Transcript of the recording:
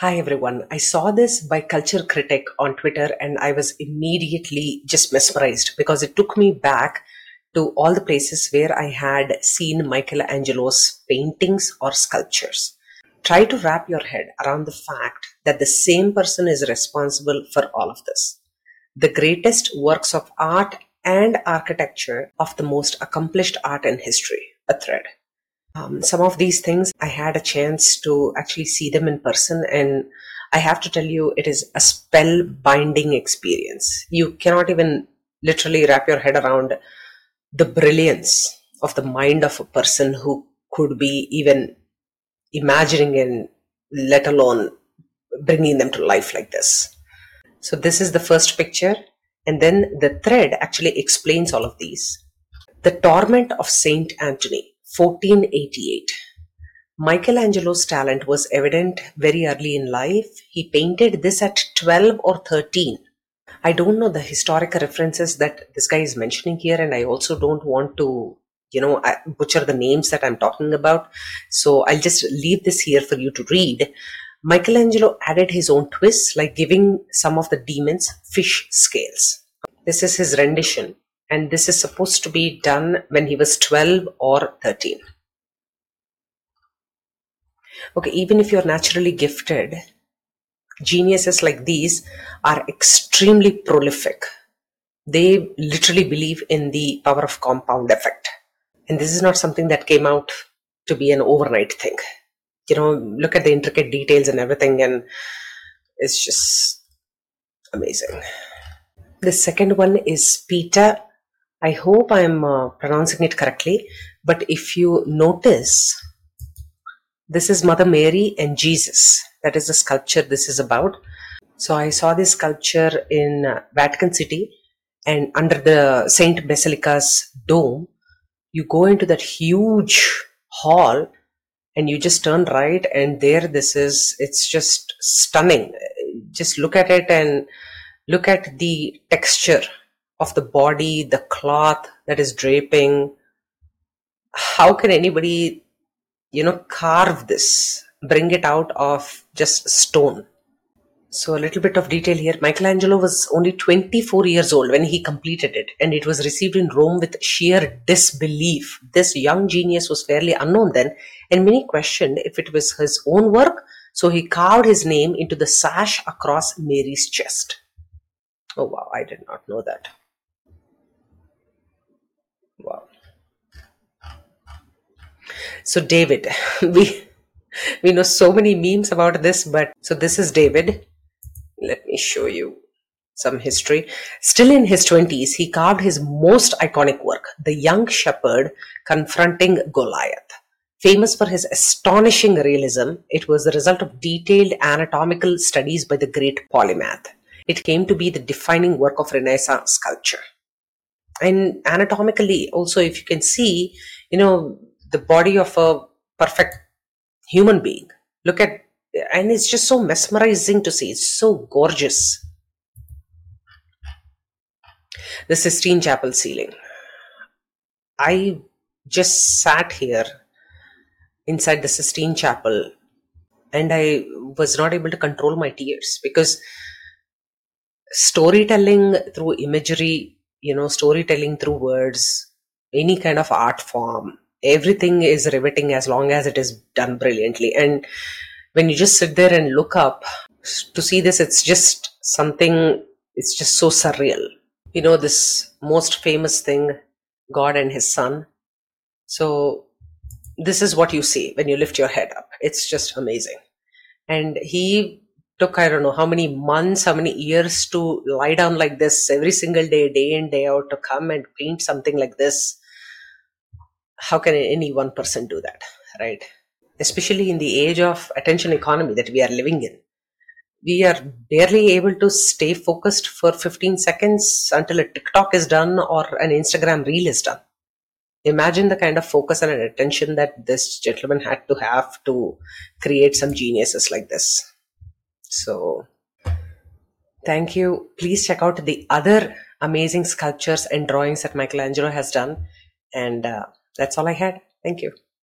Hi everyone. I saw this by Culture Critic on Twitter and I was immediately just mesmerized because it took me back to all the places where I had seen Michelangelo's paintings or sculptures. Try to wrap your head around the fact that the same person is responsible for all of this. The greatest works of art and architecture of the most accomplished art in history, a thread. Um, some of these things I had a chance to actually see them in person, and I have to tell you, it is a spellbinding experience. You cannot even literally wrap your head around the brilliance of the mind of a person who could be even imagining and let alone bringing them to life like this. So, this is the first picture, and then the thread actually explains all of these. The Torment of Saint Anthony 1488. Michelangelo's talent was evident very early in life. He painted this at 12 or 13. I don't know the historical references that this guy is mentioning here, and I also don't want to, you know, butcher the names that I'm talking about. So I'll just leave this here for you to read. Michelangelo added his own twists, like giving some of the demons fish scales. This is his rendition and this is supposed to be done when he was 12 or 13 okay even if you're naturally gifted geniuses like these are extremely prolific. They literally believe in the power of compound effect. And this is not something that came out to be an overnight thing. You know look at the intricate details and everything and it's just amazing. The second one is Pietà I hope I'm uh, pronouncing it correctly, but if you notice, this is Mother Mary and Jesus. That is the sculpture this is about. So I saw this sculpture in uh, Vatican City and under the Saint Basilica's dome, you go into that huge hall and you just turn right and there this is, it's just stunning. Just look at it and look at the texture of the body, the cloth that is draping. How can anybody, you know, carve this, bring it out of just stone? So, a little bit of detail here. Michelangelo was only 24 years old when he completed it, and it was received in Rome with sheer disbelief. This young genius was fairly unknown then, and many questioned if it was his own work, so he carved his name into the sash across Mary's chest. Oh, wow, I did not know that. So David, we we know so many memes about this, but so this is David. Let me show you some history. Still in his 20s, he carved his most iconic work, The Young Shepherd Confronting Goliath. Famous for his astonishing realism, it was the result of detailed anatomical studies by the great polymath. It came to be the defining work of Renaissance sculpture and anatomically also if you can see you know the body of a perfect human being. Look at and it's just so mesmerizing to see. It's so gorgeous. The sistine chapel ceiling. I just sat here inside the sistine chapel and i was not able to control my tears because storytelling through imagery you know storytelling through words any kind of art form everything is riveting as long as it is done brilliantly. And when you just sit there and look up to see this it's just something it's just so surreal. You know this most famous thing god and his son. So this is what you see when you lift your head up. It's just amazing. And he took I don't know how many months, how many years to lie down like this every single day, day in, day out, to come and paint something like this. How can any one person do that, right? Especially in the age of attention economy that we are living in. We are barely able to stay focused for 15 seconds until a TikTok is done or an Instagram reel is done. Imagine the kind of focus and attention that this gentleman had to have to create some geniuses like this. So, thank you. Please check out the other amazing sculptures and drawings that Michelangelo has done. And uh, that's all I had. Thank you.